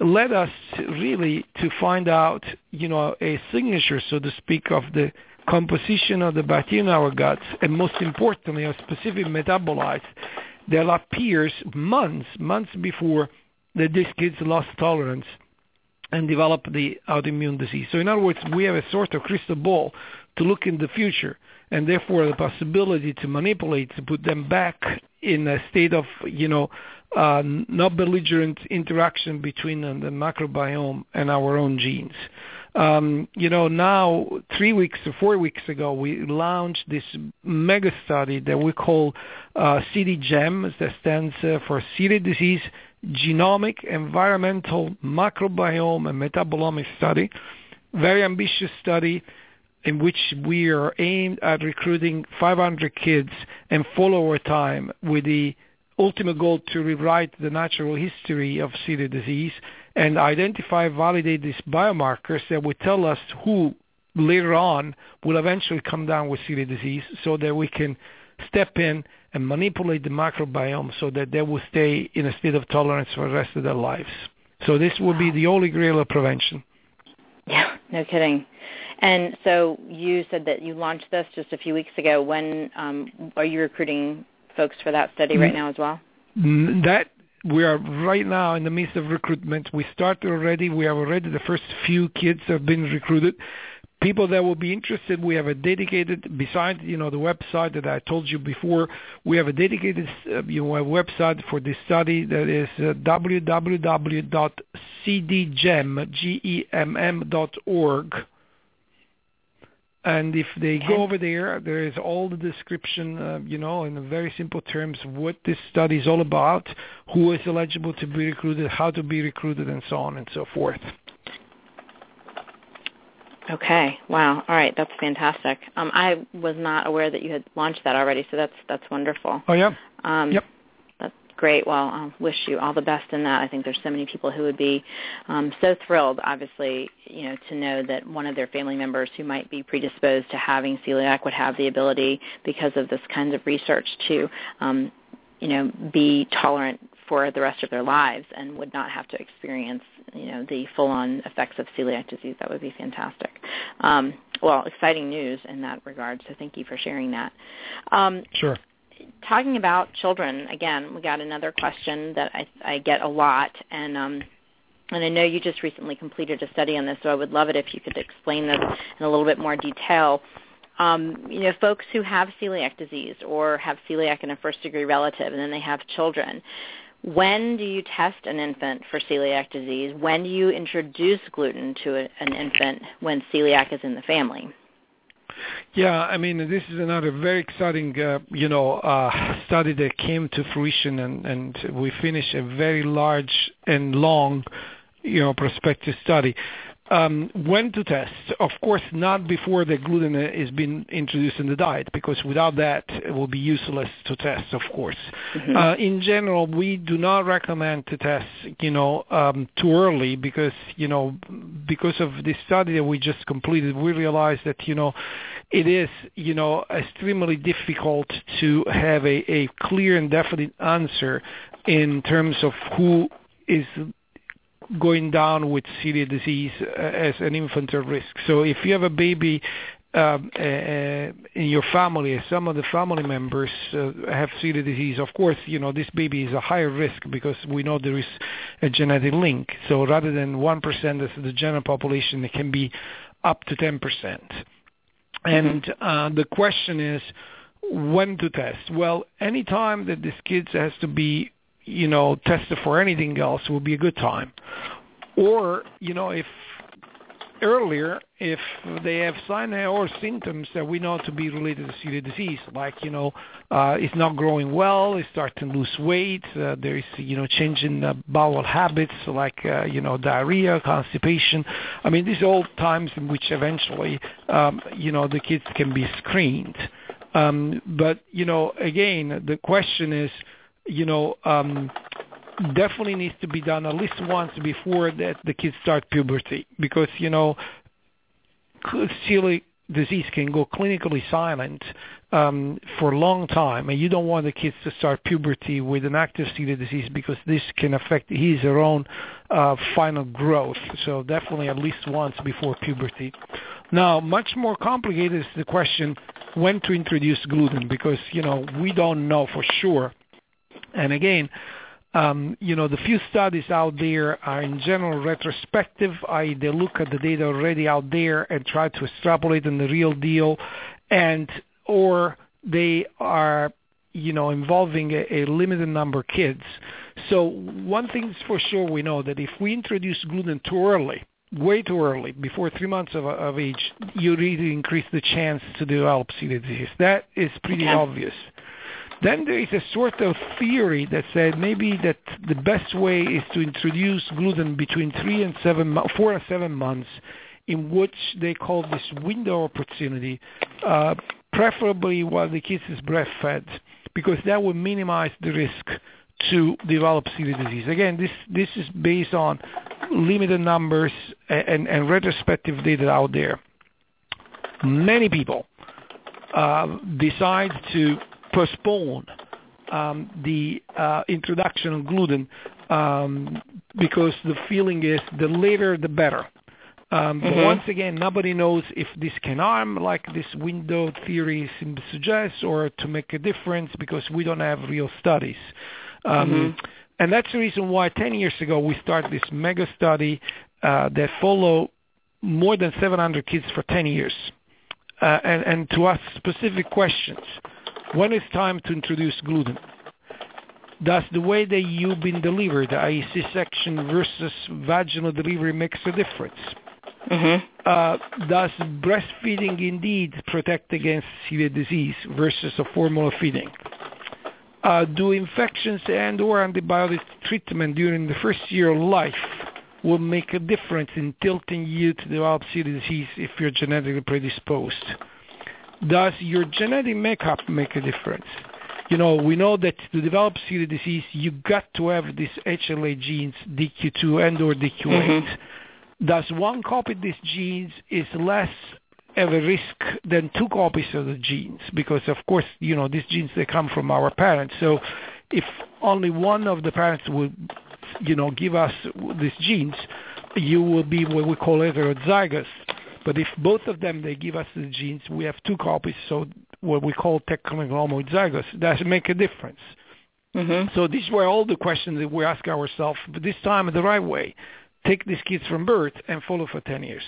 led us really to find out, you know, a signature, so to speak, of the composition of the bacteria in our guts, and most importantly, a specific metabolite that appears months, months before that these kids lost tolerance and developed the autoimmune disease. So in other words, we have a sort of crystal ball to look in the future and therefore the possibility to manipulate to put them back in a state of, you know, uh, not belligerent interaction between the microbiome and our own genes. Um, you know, now three weeks or four weeks ago, we launched this mega study that we call uh, CDGEM, that stands uh, for Celiac Disease Genomic, Environmental, Microbiome, and Metabolomic Study. Very ambitious study in which we are aimed at recruiting 500 kids and follow over time with the ultimate goal to rewrite the natural history of celiac disease and identify, validate these biomarkers that will tell us who later on will eventually come down with celiac disease so that we can step in and manipulate the microbiome so that they will stay in a state of tolerance for the rest of their lives. So this will be the holy grail of prevention. Yeah, no kidding. And so you said that you launched this just a few weeks ago. When um, are you recruiting folks for that study right mm. now as well? Mm, that we are right now in the midst of recruitment. We started already. We have already the first few kids have been recruited people that will be interested, we have a dedicated, besides you know the website that I told you before, we have a dedicated uh, you know website for this study that is uh, www.cdgem.org. And if they go over there, there is all the description, uh, you know, in very simple terms, what this study is all about, who is eligible to be recruited, how to be recruited, and so on and so forth. Okay. Wow. All right. That's fantastic. Um, I was not aware that you had launched that already, so that's that's wonderful. Oh yeah. Um, yep. Great. Well, I wish you all the best in that. I think there's so many people who would be um, so thrilled, obviously, you know, to know that one of their family members who might be predisposed to having celiac would have the ability, because of this kind of research, to um, you know, be tolerant for the rest of their lives and would not have to experience, you know, the full-on effects of celiac disease. That would be fantastic. Um, well, exciting news in that regard. So thank you for sharing that. Um, sure. Talking about children again, we got another question that I, I get a lot, and um, and I know you just recently completed a study on this, so I would love it if you could explain this in a little bit more detail um, you know, folks who have celiac disease or have celiac in a first degree relative and then they have children. When do you test an infant for celiac disease? When do you introduce gluten to a, an infant when celiac is in the family? Yeah, I mean, this is another very exciting, uh, you know, uh, study that came to fruition, and, and we finished a very large and long, you know, prospective study um, when to test. Of course, not before the gluten is being introduced in the diet, because without that, it will be useless to test. Of course, mm-hmm. uh, in general, we do not recommend to test, you know, um, too early, because you know, because of the study that we just completed, we realized that you know, it is you know extremely difficult to have a, a clear and definite answer in terms of who is going down with celiac disease uh, as an infant at risk. So if you have a baby um, uh, in your family, some of the family members uh, have celiac disease. Of course, you know this baby is a higher risk because we know there is a genetic link. So rather than one percent of the general population, it can be up to ten percent. And mm-hmm. uh, the question is when to test. Well, any time that this kid has to be you know, tested for anything else would be a good time. Or, you know, if earlier, if they have signs or symptoms that we know to be related to celiac disease, like, you know, uh, it's not growing well, it's starting to lose weight, uh, there is, you know, change in uh, bowel habits, like, uh, you know, diarrhea, constipation. I mean, these are all times in which eventually, um, you know, the kids can be screened. Um, but, you know, again, the question is, you know, um, definitely needs to be done at least once before that the kids start puberty because you know celiac disease can go clinically silent um, for a long time, and you don't want the kids to start puberty with an active celiac disease because this can affect his or her own uh, final growth. So definitely at least once before puberty. Now, much more complicated is the question when to introduce gluten because you know we don't know for sure and again, um, you know, the few studies out there are in general retrospective, i.e. they look at the data already out there and try to extrapolate on the real deal, and or they are, you know, involving a, a limited number of kids. So one thing is for sure we know that if we introduce gluten too early, way too early, before three months of, of age, you really increase the chance to develop celiac disease. That is pretty okay. obvious. Then there is a sort of theory that said maybe that the best way is to introduce gluten between three and seven, four and seven months, in which they call this window opportunity, uh, preferably while the kid is breastfed, because that would minimize the risk to develop celiac disease. Again, this this is based on limited numbers and, and retrospective data out there. Many people uh, decide to postpone um, the uh, introduction of gluten um, because the feeling is the later the better. Um, mm-hmm. But once again, nobody knows if this can harm, like this window theory suggests, or to make a difference because we don't have real studies. Um, And that's the reason why 10 years ago we started this mega study uh, that followed more than 700 kids for 10 years uh, and, and to ask specific questions. When it's time to introduce gluten? Does the way that you've been delivered, i.e. C-section versus vaginal delivery, makes a difference? Mm-hmm. Uh, does breastfeeding indeed protect against celiac disease versus a formula feeding? Uh, do infections and or antibiotic treatment during the first year of life will make a difference in tilting you to develop celiac disease if you're genetically predisposed? Does your genetic makeup make a difference? You know, we know that to develop celiac disease, you got to have these HLA genes, DQ2 and or DQ8. Mm-hmm. Does one copy of these genes is less of a risk than two copies of the genes? Because of course, you know, these genes they come from our parents. So if only one of the parents would, you know, give us these genes, you will be what we call heterozygous. But if both of them they give us the genes, we have two copies. So what we call technically homozygous. It make a difference? Mm-hmm. So these were all the questions that we ask ourselves, but this time the right way. Take these kids from birth and follow for 10 years.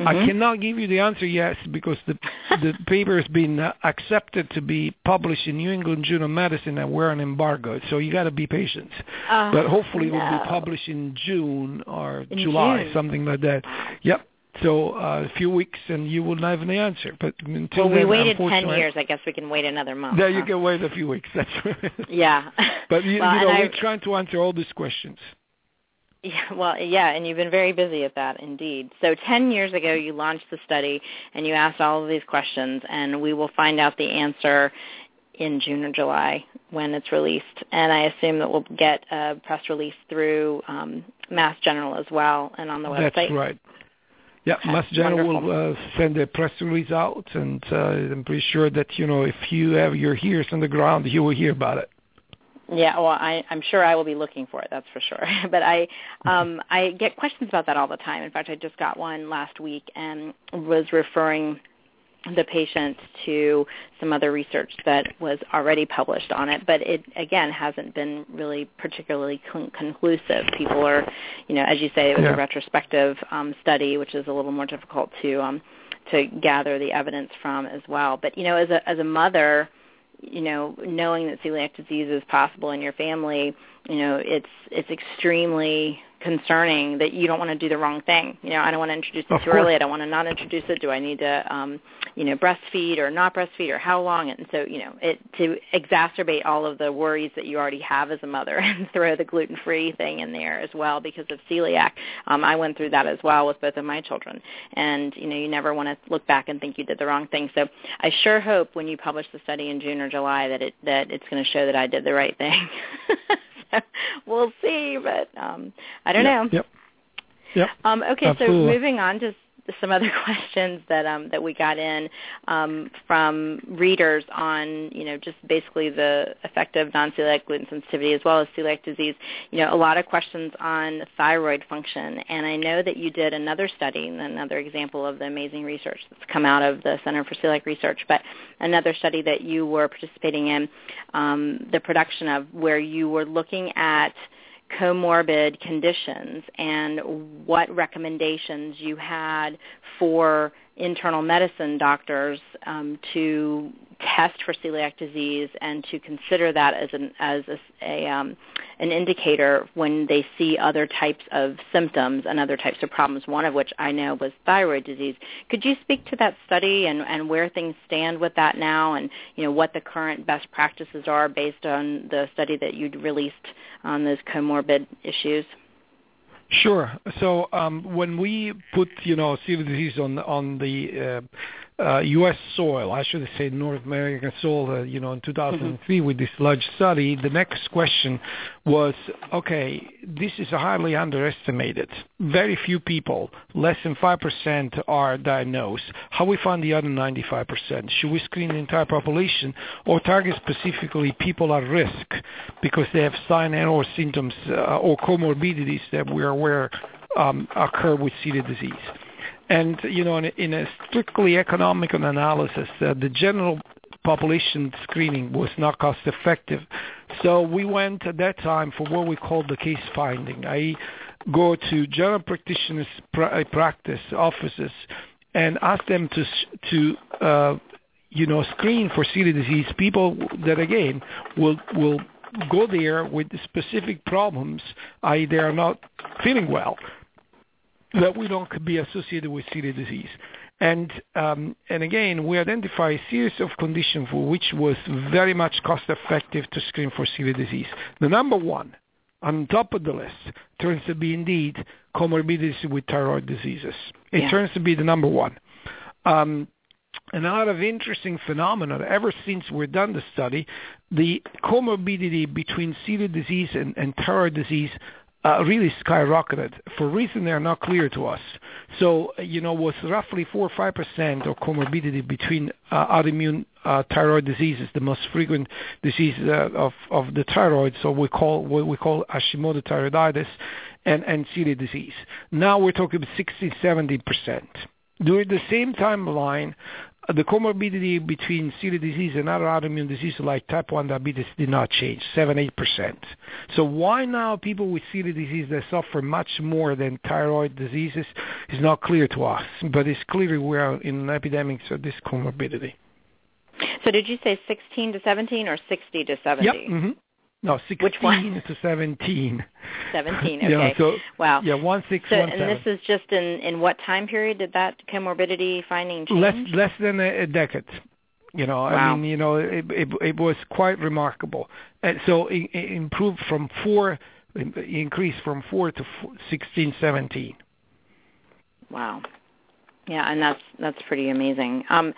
Mm-hmm. I cannot give you the answer yes because the the paper has been uh, accepted to be published in New England Journal of Medicine and we're on embargo, so you got to be patient. Uh, but hopefully no. it will be published in June or in July, June. something like that. Yep. So uh, a few weeks and you will have an answer. But until well, we then, waited ten years. I guess we can wait another month. Yeah, you huh? can wait a few weeks. That's right. Yeah. But you, well, you know, we're I- trying to answer all these questions. Yeah, well, yeah, and you've been very busy at that, indeed. So 10 years ago, you launched the study, and you asked all of these questions, and we will find out the answer in June or July when it's released. And I assume that we'll get a press release through um, Mass General as well and on the website. That's right. Yeah, General will uh, send a press release out, and uh, I'm pretty sure that you know if you have your ears on the ground, you will hear about it. Yeah, well, I, I'm sure I will be looking for it. That's for sure. but I, um, I get questions about that all the time. In fact, I just got one last week and was referring the patient to some other research that was already published on it, but it again hasn't been really particularly con- conclusive. People are, you know, as you say, it was Yeah. a retrospective um, study, which is a little more difficult to um, to gather the evidence from as well. But you know, as a as a mother, you know, knowing that celiac disease is possible in your family, you know, it's it's extremely concerning that you don't want to do the wrong thing. You know, I don't want to introduce it too early. I don't want to not introduce it. Do I need to, um, you know, breastfeed or not breastfeed or how long? And so, you know, it to exacerbate all of the worries that you already have as a mother and throw the gluten-free thing in there as well because of celiac. Um, I went through that as well with both of my children. And, you know, you never want to look back and think you did the wrong thing. So I sure hope when you publish the study in June or July that it that it's going to show that I did the right thing. so we'll see, but um I don't Yep, know. Yep. Yep. Um, okay, Absolutely. so moving on to some other questions that um, that we got in um, from readers on, you know, just basically the effect of non-celiac gluten sensitivity as well as celiac disease. You know, a lot of questions on thyroid function, and I know that you did another study, and another example of the amazing research that's come out of the Center for Celiac Research, but another study that you were participating in, um, the production of, where you were looking at comorbid conditions and what recommendations you had for internal medicine doctors um, to test for celiac disease and to consider that as an as a, a um, an indicator when they see other types of symptoms and other types of problems. One of which I know was thyroid disease. Could you speak to that study and, and where things stand with that now, and you know what the current best practices are based on the study that you released on those comorbid issues? Sure. So um, when we put, you know, celiac disease on on the uh, uh, U.S. soil, I should say North American soil, uh, you know, in 2003 with this large study, the next question was, okay, this is highly underestimated. Very few people, less than 5% are diagnosed. How we find the other 95%? Should we screen the entire population or target specifically people at risk because they have sign and or symptoms uh, or comorbidities that we are aware um, occur with celiac disease? And you know, in a, strictly economical analysis, uh, the general population screening was not cost effective. So we went at that time for what we called the case finding. I go to general practitioners' uh, practice offices and ask them to to uh, you know screen for celiac disease people that again will will go there with specific problems, i.e. they are not feeling well, that we don't be associated with celiac disease. And um, and again, we identify a series of conditions for which was very much cost effective to screen for celiac disease. The number one on top of the list turns to be indeed comorbidities with thyroid diseases. It yeah. turns to be the number one. Um, and a lot of interesting phenomena. Ever since we've done the study, the comorbidity between celiac disease and, and thyroid disease uh, really skyrocketed for reasons that are not clear to us. So, you know, was roughly 4 or 5% of comorbidity between uh, autoimmune uh, thyroid diseases, the most frequent disease uh, of, of the thyroid, so we call what we call Hashimoto thyroiditis, and, and celiac disease. Now we're talking about 60, 70%. During the same timeline, the comorbidity between celiac disease and other autoimmune diseases like type 1 diabetes did not change, 7-8%. So why now people with celiac disease that suffer much more than thyroid diseases is not clear to us, but it's clear we are in an epidemic of this comorbidity. So did you say 16 to 17 or 60 to 70? Yep. Mm-hmm. No, 16 Which one? to 17. 17, okay. yeah, so, wow. Yeah, 1, 6, so, 1, And 7. this is just in, in what time period did that comorbidity finding change? Less, less than a, a decade. You know, wow. I mean, you know, it, it, it was quite remarkable. And so it, it improved from 4, increased from 4 to 16, 17. Wow. Yeah, and that's that's pretty amazing. Um,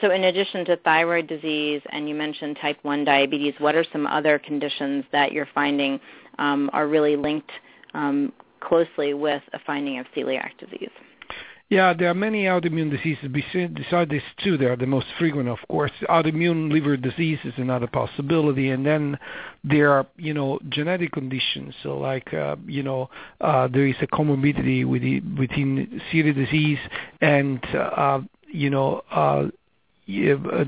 so, in addition to thyroid disease, and you mentioned type one diabetes, what are some other conditions that you're finding um, are really linked um, closely with a finding of celiac disease? Yeah, there are many autoimmune diseases. Besides these two, they are the most frequent, of course. Autoimmune liver disease is another possibility, and then there are, you know, genetic conditions. So, like, uh, you know, uh, there is a comorbidity with the, within celiac disease and, uh, you know, uh,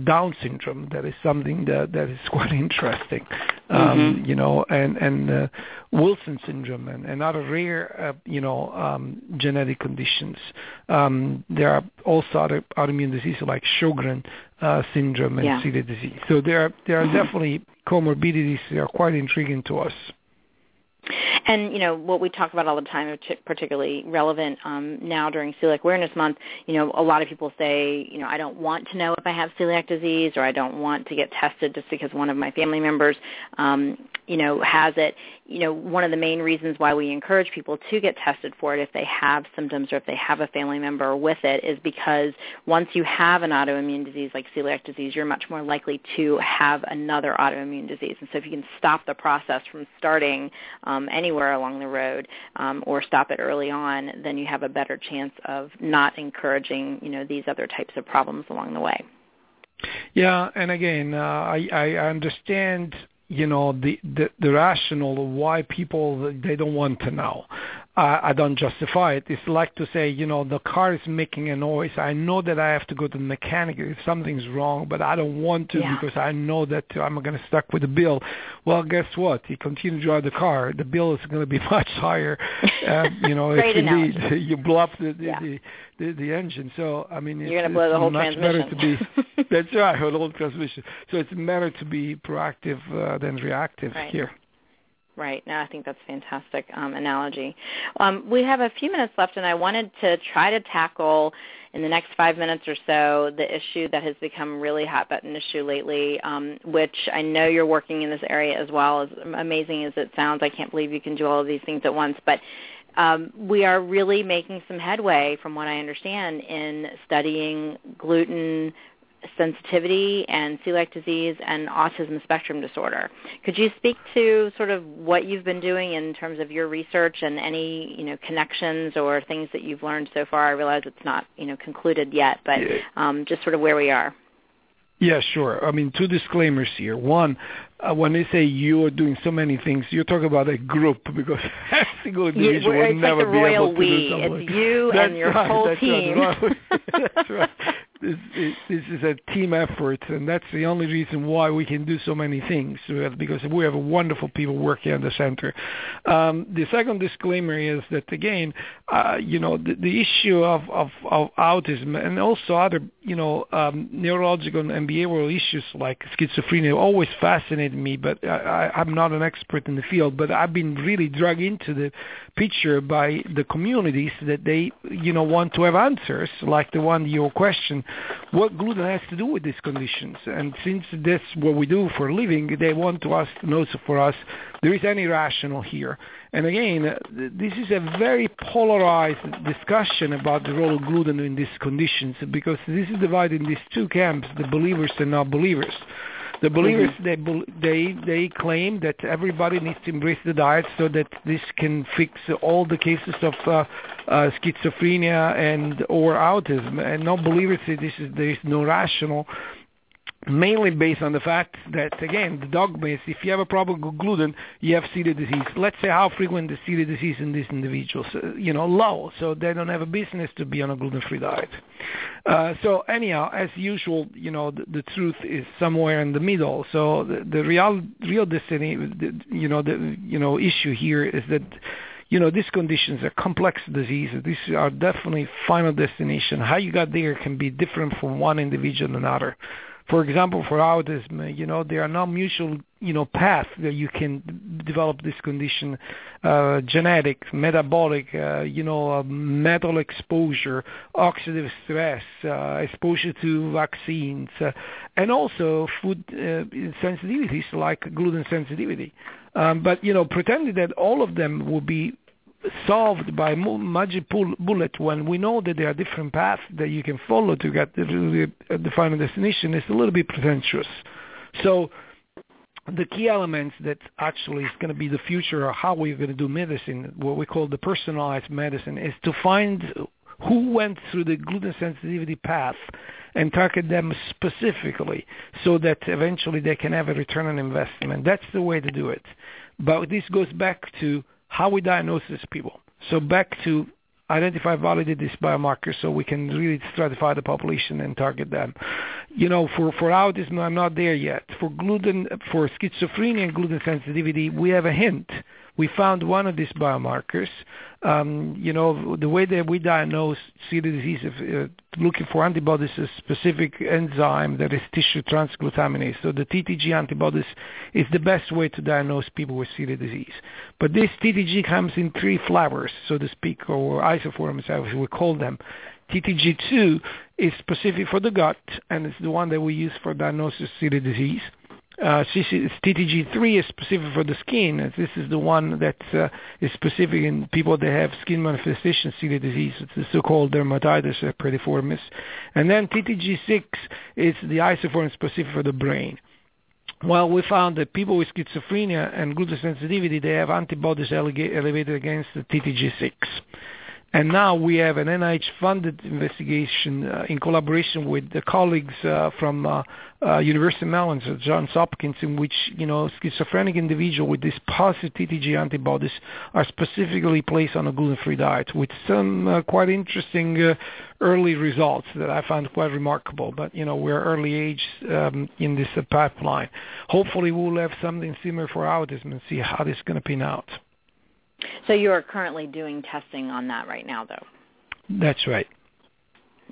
Down syndrome. That is something that that is quite interesting, um, mm-hmm. you know, and and uh, Wilson syndrome and, and other rare, uh, you know, um, genetic conditions. Um, there are also other autoimmune diseases like Sjogren uh, syndrome and yeah. celiac disease. So there are there are mm-hmm. definitely comorbidities that are quite intriguing to us. And you know what we talk about all the time, particularly relevant um, now during Celiac Awareness Month. You know, a lot of people say, you know, I don't want to know if I have celiac disease, or I don't want to get tested just because one of my family members, um, you know, has it you know, one of the main reasons why we encourage people to get tested for it if they have symptoms or if they have a family member with it is because once you have an autoimmune disease like celiac disease, you're much more likely to have another autoimmune disease. And so if you can stop the process from starting um, anywhere along the road um, or stop it early on, then you have a better chance of not encouraging, you know, these other types of problems along the way. Yeah, and again, uh, I, I understand you know the the, the rationale of why people they don't want to know. Uh, I don't justify it. It's like to say, you know, the car is making a noise. I know that I have to go to the mechanic if something's wrong, but I don't want to yeah. because I know that I'm going to stuck with the bill. Well, guess what? You continue to drive the car, the bill is going to be much higher. Uh, you know, if you need, you blow up the the, yeah. the, the the engine. So I mean, you're going to blow the whole transmission. better to be. that's right, the whole transmission. So it's better to be proactive uh, than reactive right. here. Right. No, I think that's a fantastic um, analogy. Um, we have a few minutes left, and I wanted to try to tackle in the next five minutes or so the issue that has become really hot button issue lately, um, which I know you're working in this area as well. As amazing as it sounds, I can't believe you can do all of these things at once, but um, we are really making some headway, from what I understand, in studying gluten sensitivity and celiac disease and autism spectrum disorder. Could you speak to sort of what you've been doing in terms of your research and any you know connections or things that you've learned so far? I realize it's not you know concluded yet, but um, just sort of where we are. Yeah, sure. I mean, two disclaimers here. One, uh, when they say you are doing so many things, you're talking about a group because every single individual would never like be able to we. do something. It's you that's and your right, whole that's team. Right. that's right. This, is a team effort, and that's the only reason why we can do so many things because we have wonderful people working at the center. Um, the second disclaimer is that again, uh, you know, the, the issue of, of, of autism and also other, you know, um, neurological and behavioral issues like schizophrenia always fascinated me, but I, I'm not an expert in the field. But I've been really dragged into the picture by the communities that they, you know, want to have answers, like the one your question, what gluten has to do with these conditions. And since that's what we do for a living, they want to ask, know for us, there is any rational here. And again, uh, this is a very polarized discussion about the role of gluten in these conditions because this is divided in these two camps, the believers and non-believers. The believers mm-hmm. they they they claim that everybody needs to embrace the diet so that this can fix all the cases of uh, uh, schizophrenia and or autism. And non-believers say this is there is no rational mainly based on the fact that, again, the dogma is if you have a problem with gluten, you have celiac disease. Let's say how frequent is celiac disease in these individuals? You know, low, so they don't have a business to be on a gluten-free diet. Uh, so anyhow, as usual, you know, the, the, truth is somewhere in the middle. So the, the real, real destiny, the, you know, the you know issue here is that you know, these conditions are complex diseases. These are definitely final destination. How you got there can be different from one individual to another for example, for autism, you know, there are no mutual, you know, paths that you can develop this condition, uh, genetic, metabolic, uh, you know, uh, metal exposure, oxidative stress, uh, exposure to vaccines, uh, and also food uh, sensitivities like gluten sensitivity. Um, but, you know, pretending that all of them will be solved by magic bullet when we know that there are different paths that you can follow to get the, the uh, final destination is a little bit pretentious. So the key elements that actually is going to be the future of how we're going to do medicine, what we call the personalized medicine, is to find who went through the gluten sensitivity path and target them specifically so that eventually they can have a return on investment. That's the way to do it. But this goes back to how we diagnose these people. So back to identify, validate these biomarkers so we can really stratify the population and target them. You know, for, for autism, I'm not there yet. For gluten, for schizophrenia and gluten sensitivity, we have a hint we found one of these biomarkers. Um, you know, the way that we diagnose celiac disease, uh, looking for antibodies, a specific enzyme that is tissue transglutaminase. So the TTG antibodies is the best way to diagnose people with celiac disease. But this TTG comes in three flavors, so to speak, or isoforms, as we call them. TTG2 is specific for the gut, and it's the one that we use for diagnosis of celiac disease. Uh, TTG3 is specific for the skin. This is the one that uh, is specific in people that have skin manifestation celiac disease. It's the so-called dermatitis herpetiformis. And then TTG6 is the isoform specific for the brain. Well, we found that people with schizophrenia and gluten sensitivity, they have antibodies elevated against the TTG6. And now we have an NIH-funded investigation uh, in collaboration with the colleagues uh, from uh, uh, University of Maryland, so Johns Hopkins, in which you know schizophrenic individuals with these positive TTG antibodies are specifically placed on a gluten-free diet, with some uh, quite interesting uh, early results that I found quite remarkable. But you know we're early age um, in this pipeline. Hopefully, we'll have something similar for autism and see how this is going to pin out. So you are currently doing testing on that right now, though. That's right.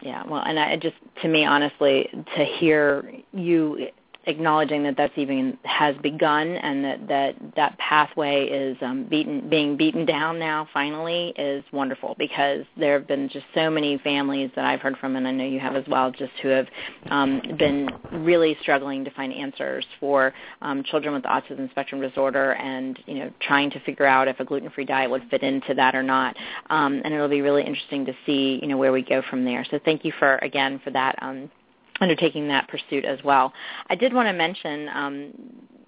Yeah, well, and I just, to me, honestly, to hear you acknowledging that that's even has begun and that that that pathway is um, beaten being beaten down now finally is wonderful because there have been just so many families that I've heard from and I know you have as well just who have um, been really struggling to find answers for um, children with autism spectrum disorder and you know trying to figure out if a gluten-free diet would fit into that or not. Um, and it'll be really interesting to see you know where we go from there. So thank you for again for that um, undertaking that pursuit as well. I did want to mention, um,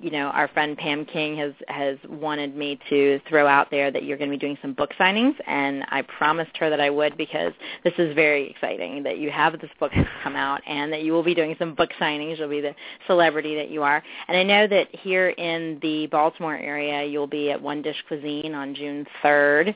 you know, our friend Pam King has has wanted me to throw out there that you're going to be doing some book signings, and I promised her that I would because this is very exciting that you have this book come out and that you will be doing some book signings. You'll be the celebrity that you are, and I know that here in the Baltimore area you'll be at One Dish Cuisine on June 3rd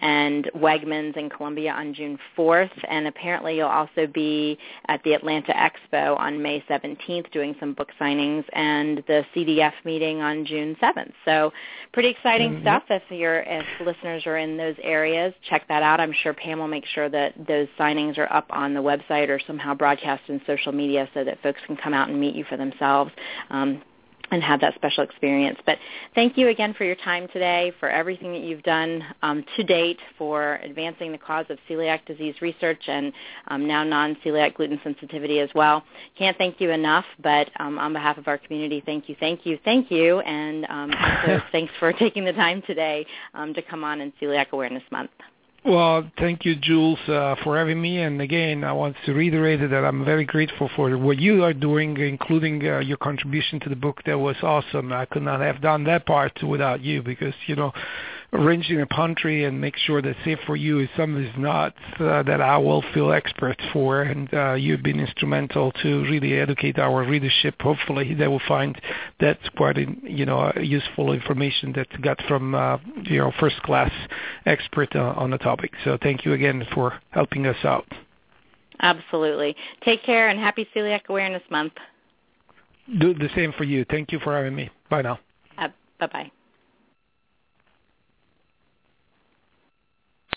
and Wegmans in Columbia on June 4th. And apparently you'll also be at the Atlanta Expo on May 17th doing some book signings and the CDF meeting on June 7th. So pretty exciting mm-hmm. stuff if your if listeners are in those areas. Check that out. I'm sure Pam will make sure that those signings are up on the website or somehow broadcast in social media so that folks can come out and meet you for themselves. Um, and have that special experience. But thank you again for your time today, for everything that you've done um, to date for advancing the cause of celiac disease research and um, now non-celiac gluten sensitivity as well. Can't thank you enough, but um, on behalf of our community, thank you, thank you, thank you, and um, also thanks for taking the time today um, to come on in Celiac Awareness Month. Well, thank you, Jules, uh, for having me. And again, I want to reiterate that I'm very grateful for what you are doing, including uh, your contribution to the book. That was awesome. I could not have done that part without you because, you know, arranging a pantry and make sure that safe for you is something that's not uh, that I will feel expert for. And uh, you've been instrumental to really educate our readership. Hopefully, they will find that quite you know useful information that got from uh, you know first class expert uh, on the topic. So thank you again for helping us out. Absolutely. Take care and happy Celiac Awareness Month. Do the same for you. Thank you for having me. Bye now. Uh, bye bye.